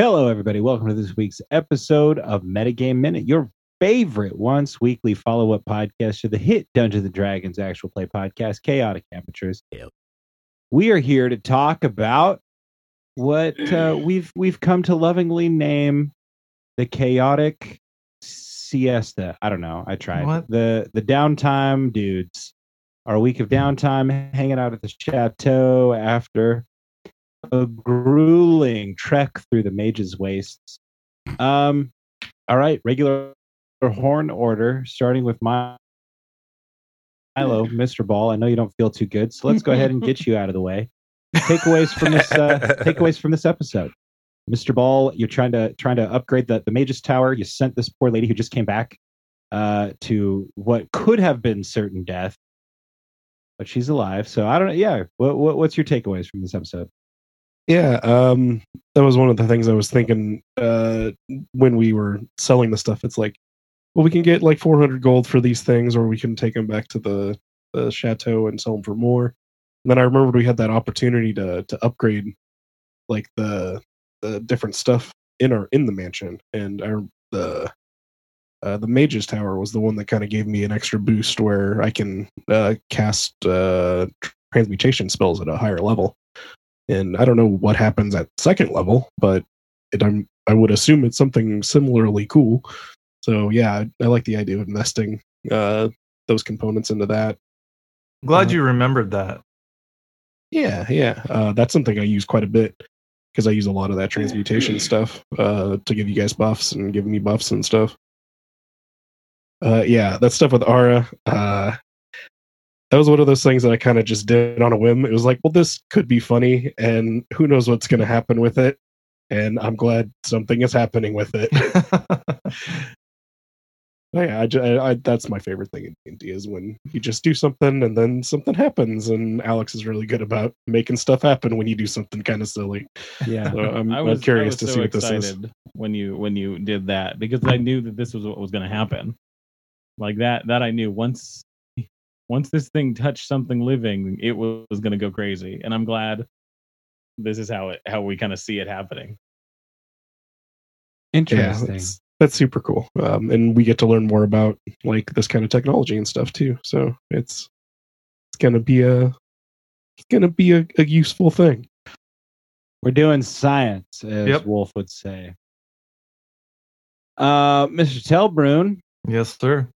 Hello, everybody. Welcome to this week's episode of Meta Game Minute, your favorite once weekly follow up podcast to the hit Dungeons and Dragons actual play podcast, Chaotic Amateurs. We are here to talk about what uh, we've we've come to lovingly name the chaotic siesta. I don't know. I tried What? the the downtime dudes. Our week of downtime, hanging out at the chateau after a grueling trek through the mage's wastes. Um, all right, regular horn order, starting with my Milo, Mr. Ball. I know you don't feel too good, so let's go ahead and get you out of the way. Takeaways from this uh, takeaways from this episode. Mr. Ball, you're trying to trying to upgrade the, the mage's tower. You sent this poor lady who just came back uh, to what could have been certain death, but she's alive. So I don't know. Yeah, what, what what's your takeaways from this episode? Yeah, um, that was one of the things I was thinking uh, when we were selling the stuff. It's like, well, we can get like 400 gold for these things, or we can take them back to the, the chateau and sell them for more. And then I remembered we had that opportunity to to upgrade like the the different stuff in our in the mansion, and our the uh, the mage's tower was the one that kind of gave me an extra boost where I can uh, cast uh, transmutation spells at a higher level and I don't know what happens at second level, but it, I'm I would assume it's something similarly cool. So yeah, I, I like the idea of investing uh, those components into that. Glad Uh, you remembered that. Yeah, yeah, uh, that's something I use quite a bit because I use a lot of that transmutation stuff uh, to give you guys buffs and give me buffs and stuff. Uh, yeah, that stuff with Aura. That was one of those things that I kind of just did on a whim. It was like, well, this could be funny, and who knows what's going to happen with it. And I'm glad something is happening with it. Yeah, I, I, I, that's my favorite thing in D&D is when you just do something and then something happens. And Alex is really good about making stuff happen when you do something kind of silly. Yeah. So I'm, I I'm was curious I was to so see what this is. when you when you did that because I knew that this was what was going to happen. Like that that I knew once once this thing touched something living, it was, was going to go crazy, and I'm glad this is how it how we kind of see it happening. Yeah, Interesting. that's, that's super cool. Um, and we get to learn more about like this kind of technology and stuff too. So it's it's gonna be a it's gonna be a, a useful thing. We're doing science, as Yep. Wolf would say. Uh, Mr. Telbrun, yes, sir.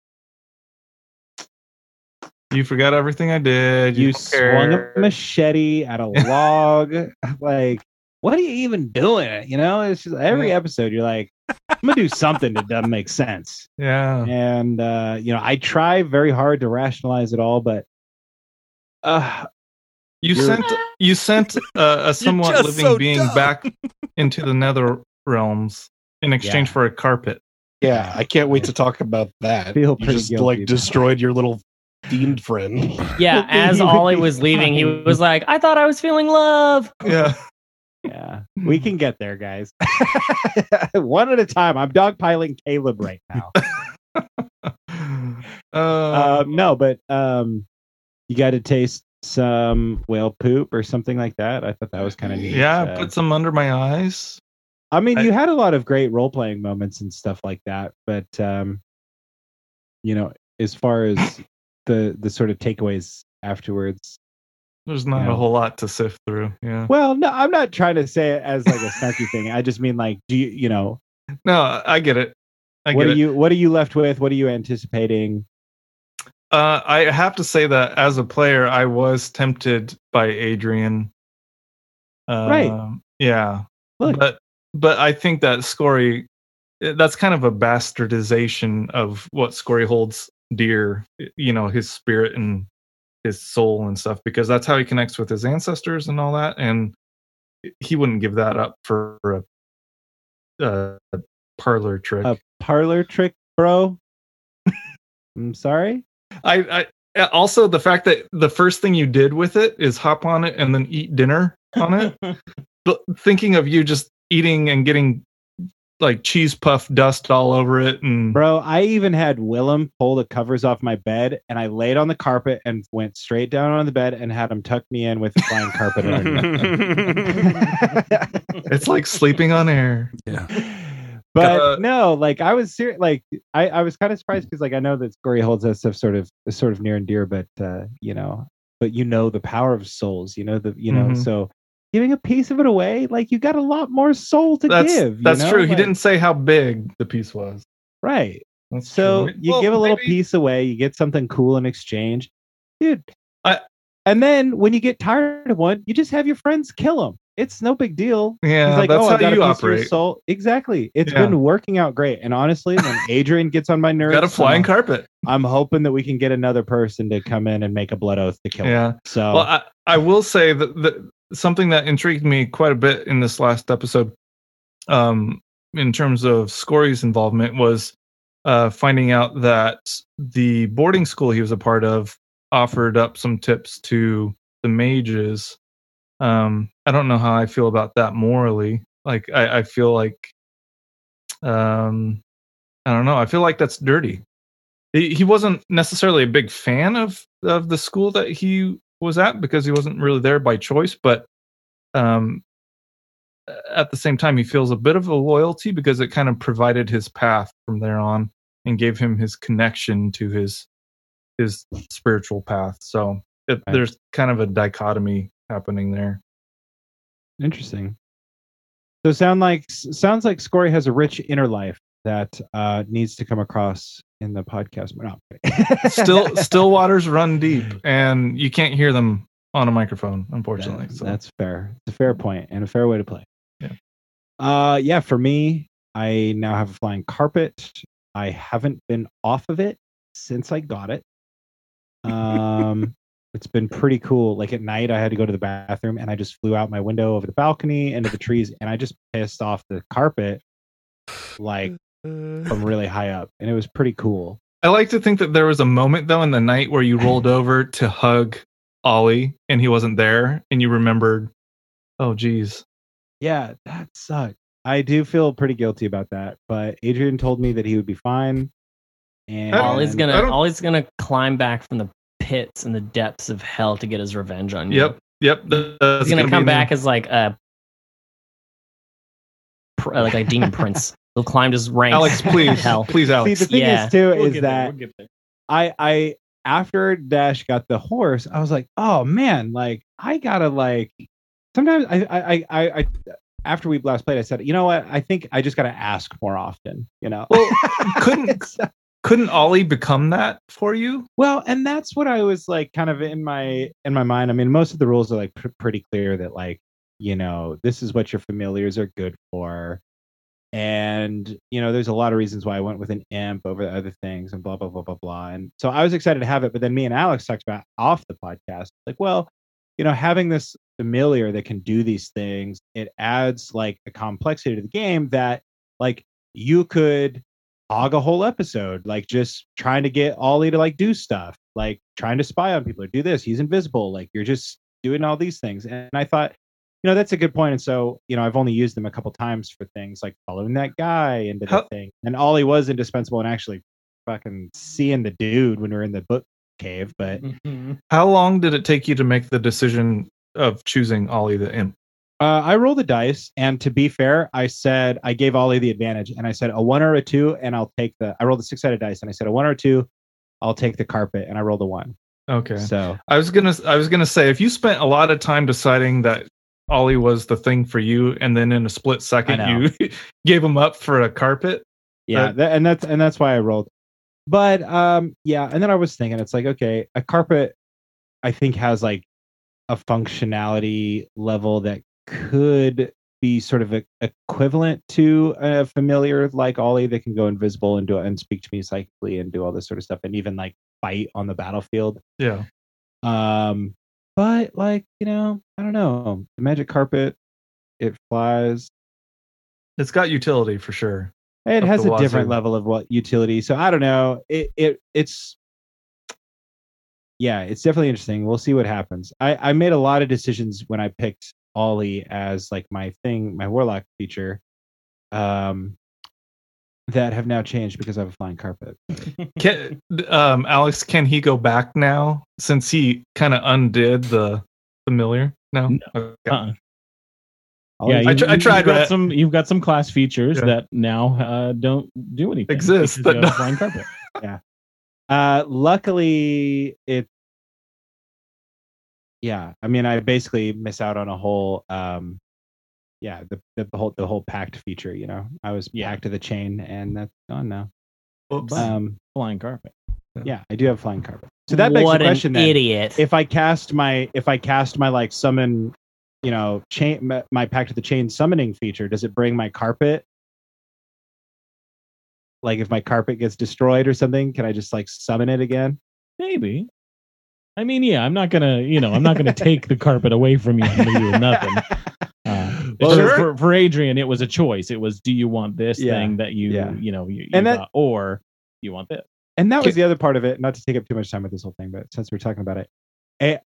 You forgot everything I did. you don't swung care. a machete at a log. like, what are you even doing? You know, it's just every Yeah. episode you're like, I'm gonna do something that doesn't make sense. Yeah. And uh, you know, I try very hard to rationalize it all, but uh, You You're- sent you sent uh, a somewhat living so being dumb. back into the nether realms in exchange Yeah. for a carpet. Yeah, I can't wait to talk about that. Feel you pretty just guilty like about destroyed your little fiend friend. Yeah, as Ollie was leaving, he was like, I thought I was feeling love. Yeah. yeah, we can get there, guys. One at a time. I'm dogpiling Caleb right now. uh, um, no, but um, you got to taste some whale poop or something like that. I thought that was kind of neat. yeah, Uh, put some under my eyes. I mean, I- you had a lot of great role playing moments and stuff like that, but um, you know, as far as the the sort of takeaways afterwards, There's not Yeah. a whole lot to sift through. Yeah. well, no, I'm not trying to say it as like a snarky thing. I just mean like, do you, you know, No, I get it. I what get are it. you what are you left with? What are you anticipating? Uh, I have to say that as a player, I was tempted by Adrian. Um, Right. Yeah. Look, But but I think that Scory, eh, that's kind of a bastardization of what Scory holds dear. You know, his spirit and his soul and stuff, because that's how he connects with his ancestors and all that. And he wouldn't give that up for a, a parlor trick. a parlor trick, bro. I'm sorry. I, I also the fact that the first thing you did with it is hop on it and then eat dinner on it. but thinking of you just eating and getting like cheese puff dust all over it, and Bro, I even had Willem pull the covers off my bed and I laid on the carpet and went straight down on the bed and had him tuck me in with the flying carpet underneath. it's like sleeping on air. yeah. but Uh, no, like I was serious. Like I, I was kind of surprised because like I know that Scory holds that stuff sort of sort of near and dear, but uh, you know, but you know the power of souls. You know the you know Mhm. so giving a piece of it away, like you got a lot more soul to That's give. you that's know? true. He didn't say how big the piece was. right. That's So true. you Well, give a little maybe- piece away, you get something cool in exchange, dude. I- and then when you get tired of one, you just have your friends kill them. It's no big deal. Yeah, He's like, that's oh, how you a piece of your operate. Soul. Exactly. It's Yeah. been working out great. And honestly, when Adrian gets on my nerves, Got a flying I'm, carpet. I'm hoping that we can get another person to come in and make a blood oath to kill him. Yeah. So Well, I, I will say that, that something that intrigued me quite a bit in this last episode, um, in terms of Scory's involvement, was uh, finding out that the boarding school he was a part of offered up some tips to the mages. Um, I don't know how I feel about that morally. Like, I, I feel like, um, I don't know. I feel like that's dirty. He, he wasn't necessarily a big fan of of the school that he was at because he wasn't really there by choice, but um, at the same time, he feels a bit of a loyalty because it kind of provided his path from there on and gave him his connection to his his spiritual path. So it, Right. there's kind of a dichotomy happening there. interesting. So sound like sounds like Scory has a rich inner life that uh, needs to come across in the podcast. No, Still, still waters run deep, and you can't hear them on a microphone, unfortunately. That- so. That's fair. It's a fair point and a fair way to play. Yeah. Uh yeah, for me, I now have a flying carpet. I haven't been off of it since I got it. Um it's been pretty cool. Like at night I had to go to the bathroom and I just flew out my window over the balcony into the trees and I just pissed off the carpet like Uh, from really high up and it was pretty cool. I like to think that there was a moment though in the night where you rolled over to hug Ollie and he wasn't there and you remembered, oh geez. Yeah, that sucked. I do feel pretty guilty about that, but Adrian told me that he would be fine. And Ollie's gonna Ollie's gonna climb back from the pits and the depths of hell to get his revenge on you. Yep. Yep. that- that's He's gonna, come the- back as like a like a demon prince. He'll climb his rank. Alex, please. hell. Please, Alex. See, the thing Yeah. is too We'll is get there, that we'll get there. I I after Dash got the horse, I was like, oh man, like I gotta like sometimes I I I, I, I after we last played, I said, you know what? I think I just gotta ask more often. You know. Well, couldn't It's- couldn't Ollie become that for you? well, and that's what I was like, kind of in my in my mind. I mean, most of the rules are like pr- pretty clear that like you know this is what your familiars are good for. And you know, there's a lot of reasons why I went with an imp over the other things, and blah blah blah blah blah. And so I was excited to have it, but then me and Alex talked about off the podcast, like, well, you know, having this familiar that can do these things, it adds like a complexity to the game that, like, you could hog a whole episode, like just trying to get Ollie to like do stuff, like trying to spy on people or do this. He's invisible, like you're just doing all these things. And I thought, you know, that's a good. And so, you know, I've only used them a couple times for things like following that guy into the How- thing. And Ollie was indispensable and actually fucking seeing the dude when we were in the book cave. But Mhm. How long did it take you to make the decision of choosing Ollie the imp? uh, I rolled the dice, and to be fair, I said I gave Ollie the advantage, and I said a one or a two, and I'll take the. I rolled a six sided dice, and I said a one or a two, I'll take the carpet, and I rolled a one. Okay. So I was gonna I was gonna say if you spent a lot of time deciding that Ollie was the thing for you, and then in a split second you gave him up for a carpet. yeah, that, and that's and that's why I rolled. But um, yeah, and then I was thinking, it's like okay, a carpet, I think has like a functionality level that could be sort of a, equivalent to a familiar like Ollie that can go invisible and do it and speak to me psychically and do all this sort of stuff and even like fight on the battlefield. Yeah. Um, but like you know, I don't know, the magic carpet, it flies. It's got utility for sure. It has a different level of what utility. So I don't know. It it it's yeah, it's definitely interesting. We'll see what happens. I I made a lot of decisions when I picked Ollie as like my thing, my warlock feature. Um, that have now changed because I have a flying carpet. Can, um, Alex, can he go back now since he kind of undid the familiar? No. No. Okay. Uh-uh. I'll Yeah, you, I tr- I you've tried got some. You've got some class features Yeah. that now uh, don't do anything. Exist, because but you have no- flying carpet. Uh, luckily, it. Yeah, I mean, I basically miss out on a whole. Um, yeah, the, the the whole the whole pact feature. You know, I was Yeah. pact to the chain, and that's gone now. Oops. Um, Flying carpet. yeah, I do have flying carpet. So that begs what the question: an then, idiot. if I cast my if I cast my like summon, you know, chain my, my pact to the chain summoning feature, does it bring my carpet? Like if my carpet gets destroyed or something, can I just like summon it again? Maybe. I mean, yeah, I'm not gonna, you know, I'm not gonna take the carpet away from you and leave you nothing. Well, for, sure. for, for Adrian, it was a choice. It was, do you want this Yeah, thing that you, yeah. you know, you, you And that- got, or you want this? and that was the other part of it not to take up too much time with this whole thing but since we're talking about it I,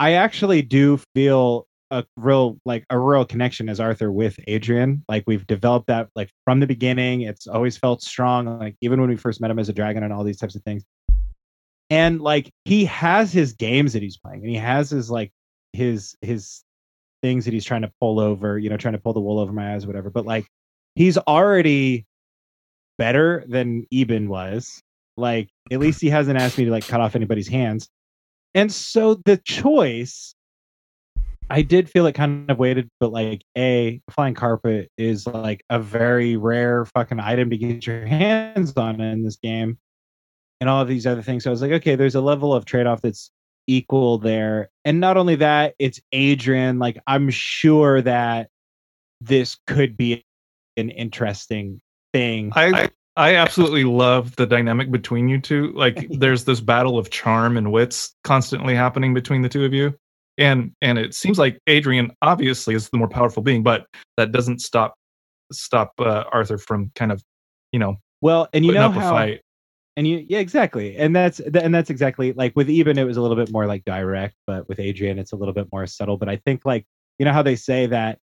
I actually do feel a real like a real connection as arthur with adrian like we've developed that like from the beginning it's always felt strong like even when we first met him as a dragon and all these types of things and like he has his games that he's playing and he has his like his his things that he's trying to pull over you know trying to pull the wool over my eyes whatever but like he's already better than Eben was. Like, at least he hasn't asked me to like cut off anybody's hands. And so the choice, I did feel it kind of weighted, but like a flying carpet is like a very rare fucking item to get your hands on in this game, and all of these other things. So I was like, okay, there's a level of trade off that's equal there, and not only that, it's Adrian. Like, I'm sure that this could be an interesting thing. I I absolutely love the dynamic between you two. Like there's this battle of charm and wits constantly happening between the two of you. And and it seems like Adrian obviously is the more powerful being, but that doesn't stop stop uh, Arthur from kind of, you know, well, and you know how fight. And you yeah exactly. And that's and that's exactly like with Eben it was a little bit more like direct but with adrian it's a little bit more subtle. But i think like you know how they say that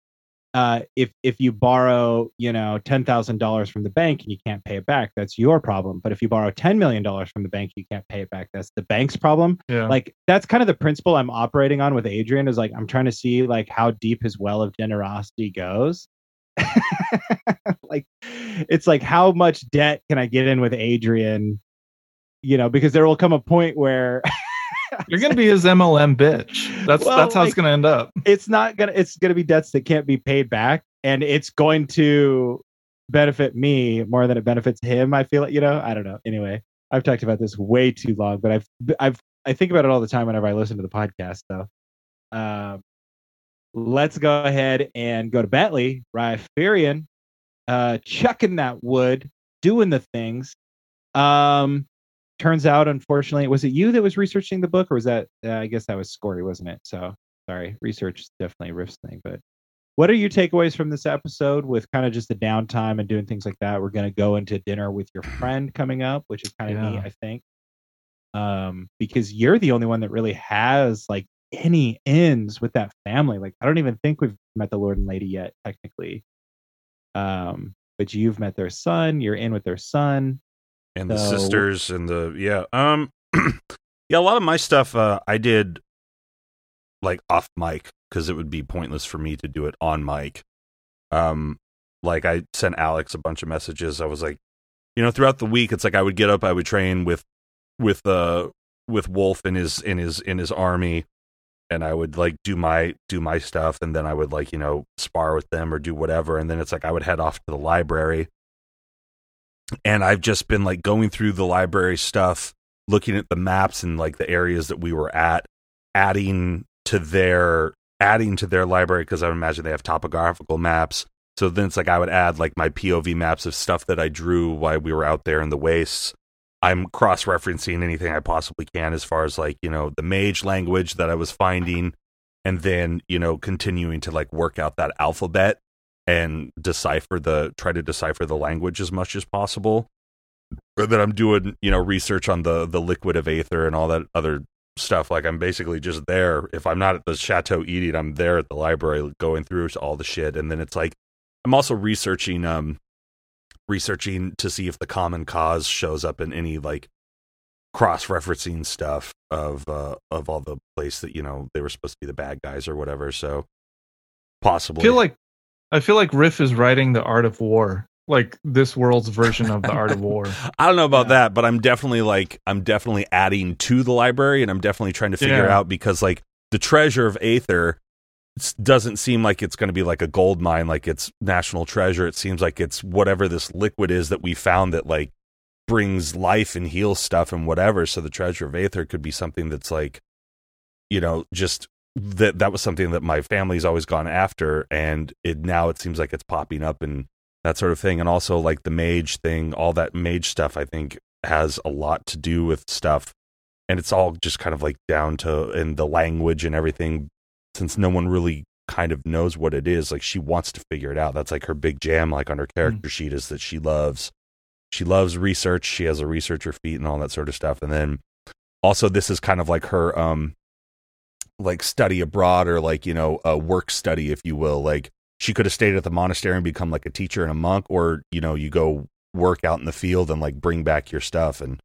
uh if if you borrow you know ten thousand dollars from the bank and you can't pay it back that's your problem. But if you borrow ten million dollars from the bank you can't pay it back. That's the bank's problem. Yeah. like that's kind of the principle i'm operating on with adrian is like i'm trying to see like how deep his well of generosity goes like it's like how much debt can i get in with adrian you know because there will come a point where You're gonna be his MLM bitch. That's Well, that's how like- it's gonna end up. it's not gonna it's gonna be debts that can't be paid back and it's going to benefit me more than it benefits him i feel like you know i don't know anyway i've talked about this way too long but i've i've i think about it all the time whenever i listen to the podcast though um let's go ahead and go to bentley. Riferian, uh chucking that wood doing the things. Um turns out unfortunately was it you that was researching the book or was that uh, i guess that was scory wasn't it? So sorry research is definitely riff's thing but what are your takeaways from this episode with kind of just the downtime and doing things like that? We're going to go into dinner with your friend coming up which is kind of neat i think. Um because you're the only one that really has like any ends with that family. Like i don't even think we've met the lord and lady yet technically. Um but you've met their son you're in with their son. And the sisters and the yeah um yeah a lot of my stuff uh i did like off mic because it would be pointless for me to do it on mic. Um like i sent alex a bunch of messages. I was like you know throughout the week it's like i would get up i would train with with uh with wolf in his in his in his army and i would like do my do my stuff and then i would like you know spar with them or do whatever and then it's like i would head off to the library and I've just been like going through the library stuff, looking at the maps and like the areas that we were at, adding to their adding to their library because I would imagine they have topographical maps. So then it's like I would add like my POV maps of stuff that I drew while we were out there in the wastes. I'm cross referencing anything I possibly can as far as like, you know, the mage language that I was finding and then, you know, continuing to like work out that alphabet and decipher the try to decipher the language as much as possible. Or that I'm doing, you know, research on the the liquid of aether and all that other stuff. Like I'm basically just there. If I'm not at the chateau eating, I'm there at the library going through all the shit. And then it's like I'm also researching um researching to see if the common cause shows up in any like cross referencing stuff of uh of all the place that you know they were supposed to be the bad guys or whatever. So possibly, I feel like I feel like Riff is writing the Art of War, like this world's version of the Art of War. I don't know about Yeah. that, but I'm definitely like I'm definitely adding to the library, and I'm definitely trying to figure Yeah. out because like the treasure of Aether doesn't seem like it's going to be like a gold mine, like it's national treasure. It seems like it's whatever this liquid is that we found that like brings life and heals stuff and whatever. So the treasure of Aether could be something that's like, you know, just that that was something that my family's always gone after, and it now it seems like it's popping up and that sort of thing. And also like the mage thing, all that mage stuff, I think has a lot to do with stuff. And it's all just kind of like down to in the language and everything, since no one really kind of knows what it is. Like she wants to figure it out. That's like her big jam, like on her character sheet, is that she loves she loves research. She has a researcher feat and all that sort of stuff. And then also this is kind of like her um like study abroad or like, you know, a work study, if you will. Like she could have stayed at the monastery and become like a teacher and a monk, or, you know, you go work out in the field and like bring back your stuff and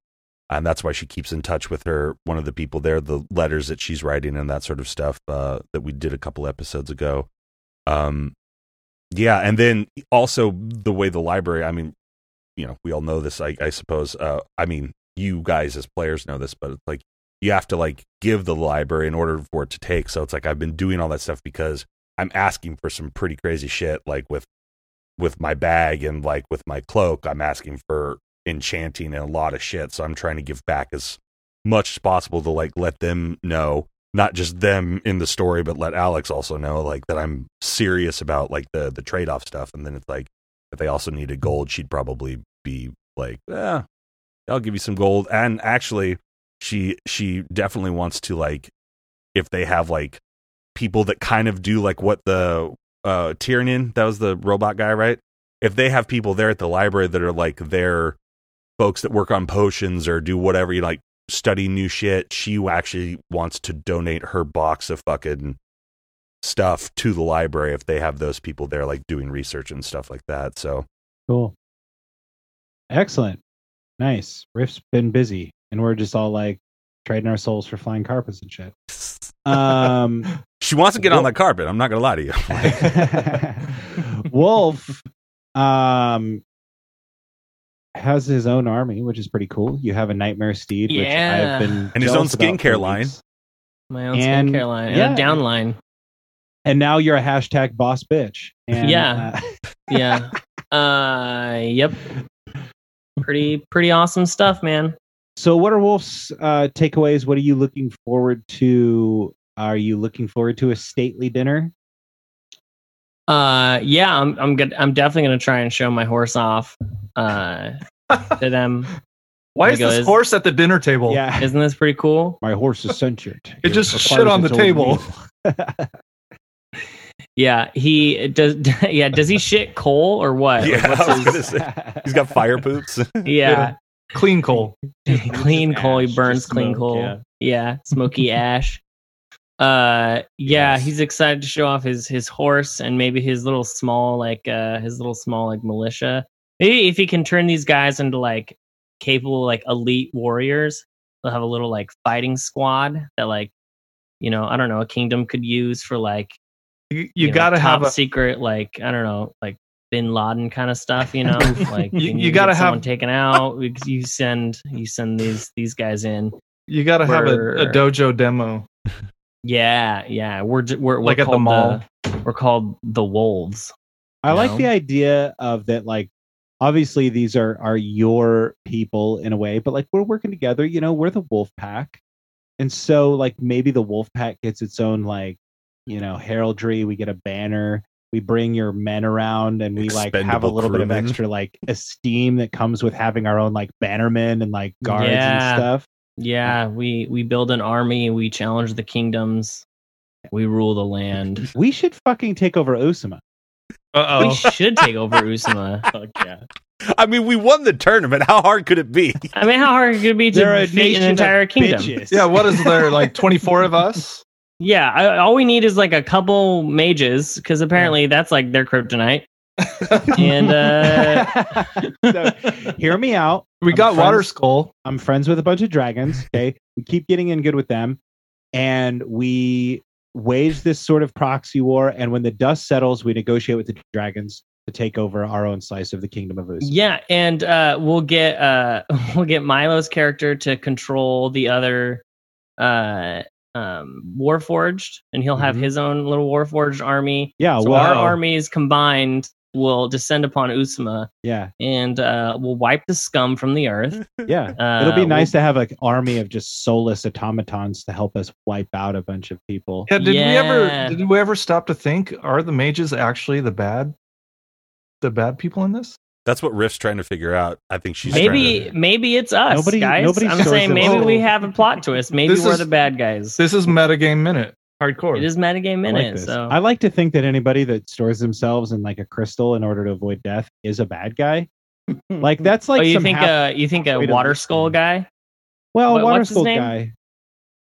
and that's why she keeps in touch with her one of the people there the letters that she's writing and that sort of stuff uh that we did a couple episodes ago. Um yeah and then also the way the library i mean you know we all know this i, I suppose uh i mean you guys as players know this but like you have to like give the library in order for it to take. So it's like i've been doing all that stuff because i'm asking for some pretty crazy shit like with with my bag and like with my cloak i'm asking for enchanting and a lot of shit so i'm trying to give back as much as possible to like let them know not just them in the story but let alex also know like that i'm serious about like the the trade-off stuff and then it's like if they also needed gold she'd probably be like yeah i'll give you some gold and actually she she definitely wants to like if they have like people that kind of do like what the uh Tyrion, that was the robot guy, right? If they have people there at the library that are like their folks that work on potions or do whatever, you like study new shit, she actually wants to donate her box of fucking stuff to the library if they have those people there like doing research and stuff like that. So Cool. Excellent. Nice. Riff's been busy, and we're just all like trading our souls for flying carpets and shit. Um, she wants to get on Well- that carpet. I'm not gonna lie to you. Wolf um, has his own army, which is pretty cool. You have a nightmare steed, which Yeah. I've been And his jealous own about for skincare line. weeks. My own And- skincare line and yeah. a down line. And now you're a hashtag boss bitch. And, Yeah. uh, Yeah. uh. Yep. Pretty pretty awesome stuff, man. so, what are Wolf's uh, takeaways? What are you looking forward to? Are you looking forward to a stately dinner? Uh. Yeah. I'm. I'm good. I'm definitely gonna try and show my horse off. Uh. To them. Why is go. this horse at the dinner table? Yeah. Isn't this pretty cool? My horse is sentient. It just shit on the table. Yeah. He does. Yeah. Does he shit coal or what? Like, yeah, what's I was his- gonna say he's got fire poops. yeah. Clean coal. clean Just coal. He burns clean smoke, coal. yeah. Yeah. Smoky ash. Uh yeah, Yes. he's excited to show off his his horse and maybe his little small like uh his little small like militia. Maybe if he can turn these guys into like capable like elite warriors, they'll have a little like fighting squad that like you know, I don't know, a kingdom could use for like You, you, know, gotta top have a secret like I don't know, like bin Laden kind of stuff, you know? like You- you gotta someone have- taken out, you send you send these these guys in. you gotta have a, a dojo demo. Yeah, yeah. We're we're, we're Like at the called mall. we're called the wolves. I like know? the idea of that. Like, obviously, these are are your people in a way, but like we're working together. You know, we're the wolf pack, and so like maybe the wolf pack gets its own like you know heraldry. We get a banner. We bring your men around, and we like have a Expendable little bit of extra like esteem that comes with having our own like bannermen and like guards Yeah. and stuff. Yeah, we we build an army. We challenge the kingdoms. We rule the land. We should fucking take over Osama. Uh We should take over Usama. Fuck yeah. I mean, we won the tournament. How hard could it be? I mean, how hard could it be to They're a defeat nation an of entire kingdom? bitches. Yeah, what is there? Like 24 of us? Yeah, I, all we need is like a couple mages because apparently that's like their kryptonite. And uh, so hear me out. We I'm got Water Skull. I'm friends with a bunch of dragons. Okay, we keep getting in good with them, and we wage this sort of proxy war. And when the dust settles, we negotiate with the dragons to take over our own slice of the kingdom of Uz. yeah, and uh, we'll get uh, we'll get Milo's character to control the other uh, um, Warforged, and he'll have Mhm. his own little Warforged army. Yeah, so well, our armies combined will descend upon Usama yeah, and uh, will wipe the scum from the earth. yeah. Uh, It'll be we'll- nice to have an army of just soulless automatons to help us wipe out a bunch of people. Yeah, did we ever did we ever stop to think are the mages actually the bad the bad people in this? That's what Riff's trying to figure out. I think she's maybe to- maybe it's us, Nobody- guys. nobody I'm saying maybe Oh. we have a plot twist. Maybe This we're is- the bad guys. This is metagame minute. Hardcore. It is metagame I like minute. so I like to think that anybody that stores themselves in like a crystal in order to avoid death is a bad guy. Like that's like oh, you some think half- uh you think a water skull at guy? well, what- water what's his skull name? guy.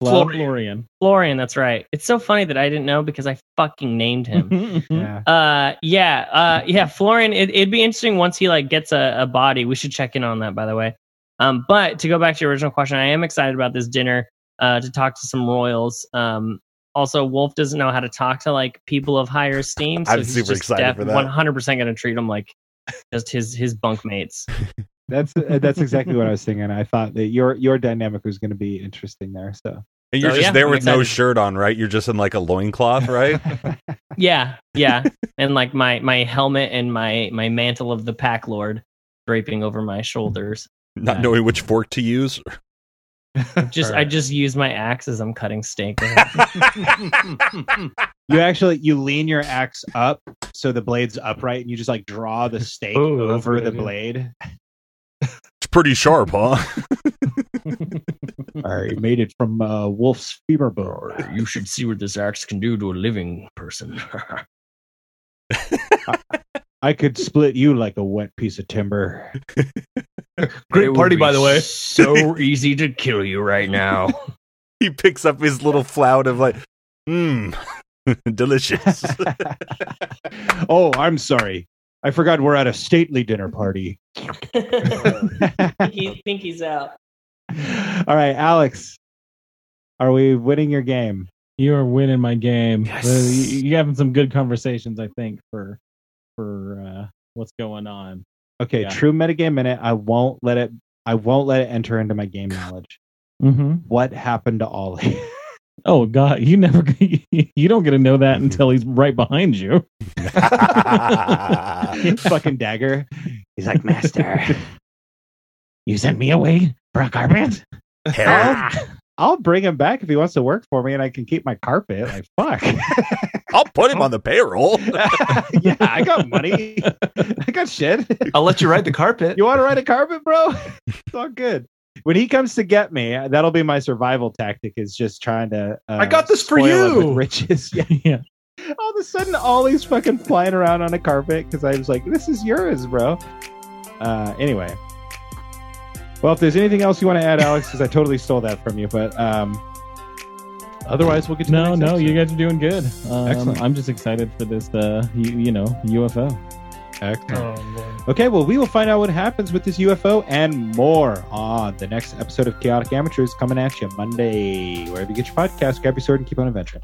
Florian. Florian, that's right. It's so funny that I didn't know because I fucking named him. Yeah. uh yeah, uh yeah, Florian, it, it'd be interesting once he like gets a, a body. We should check in on that by the way. Um but to go back to your original question, I am excited about this dinner uh to talk to some royals. Um also Wolf doesn't know how to talk to like people of higher esteem, so I'm he's super just excited for that. 100% going to treat them like just his his bunkmates. That's uh, that's exactly what I was thinking. I thought that your your dynamic was going to be interesting there. So And you're So, just yeah, there I'm with no shirt on, right? You're just in like a loincloth, right? Yeah, yeah, and like my my helmet and my my mantle of the pack lord draping over my shoulders. Not Yeah. knowing which fork to use. Just I just use my axe as I'm cutting steak. you actually you lean your axe up so the blade's upright, and you just like draw the steak Ooh, over the idea. blade. It's pretty sharp, huh? I made it from uh, wolf's femur bone. you should see what this axe can do to a living person. I could split you like a wet piece of timber. Great party, by the way. So easy to kill you right now. he picks up his little flout of like, mmm, delicious. oh, I'm sorry. I forgot we're at a stately dinner party. he think he's out. All right, Alex. Are we winning your game? You are winning my game. Yes. You- You're having some good conversations, I think, for for uh, what's going on. Okay, Yeah. true metagame minute. I won't let it I won't let it enter into my game knowledge. Mm-hmm. What happened to Ollie? Oh God, you never you don't get to know that until he's right behind you. Fucking dagger. He's like, Master, you sent me away for a carpet? Hell, I'll bring him back if he wants to work for me and I can keep my carpet. Like, fuck. I'll put him on the payroll. yeah, I got money. I got shit. I'll let you ride the carpet. You want to ride a carpet, bro? It's all good. When he comes to get me, that'll be my survival tactic. Is just trying to. Uh, I got this for you. riches. Yeah. yeah. All of a sudden, Ollie's fucking flying around on a carpet because I was like, "This is yours, bro." Uh, anyway. Well, if there's anything else you want to add, Alex, because I totally stole that from you, but um, otherwise we'll get to the No, next no, episode. you guys are doing good. Um, Excellent. I'm just excited for this. Uh, you, you know, UFO. Excellent. Oh. Okay, well, we will find out what happens with this UFO and more on the next episode of Chaotic Amateurs coming at you Monday. Wherever you get your podcast, grab your sword and keep on adventuring.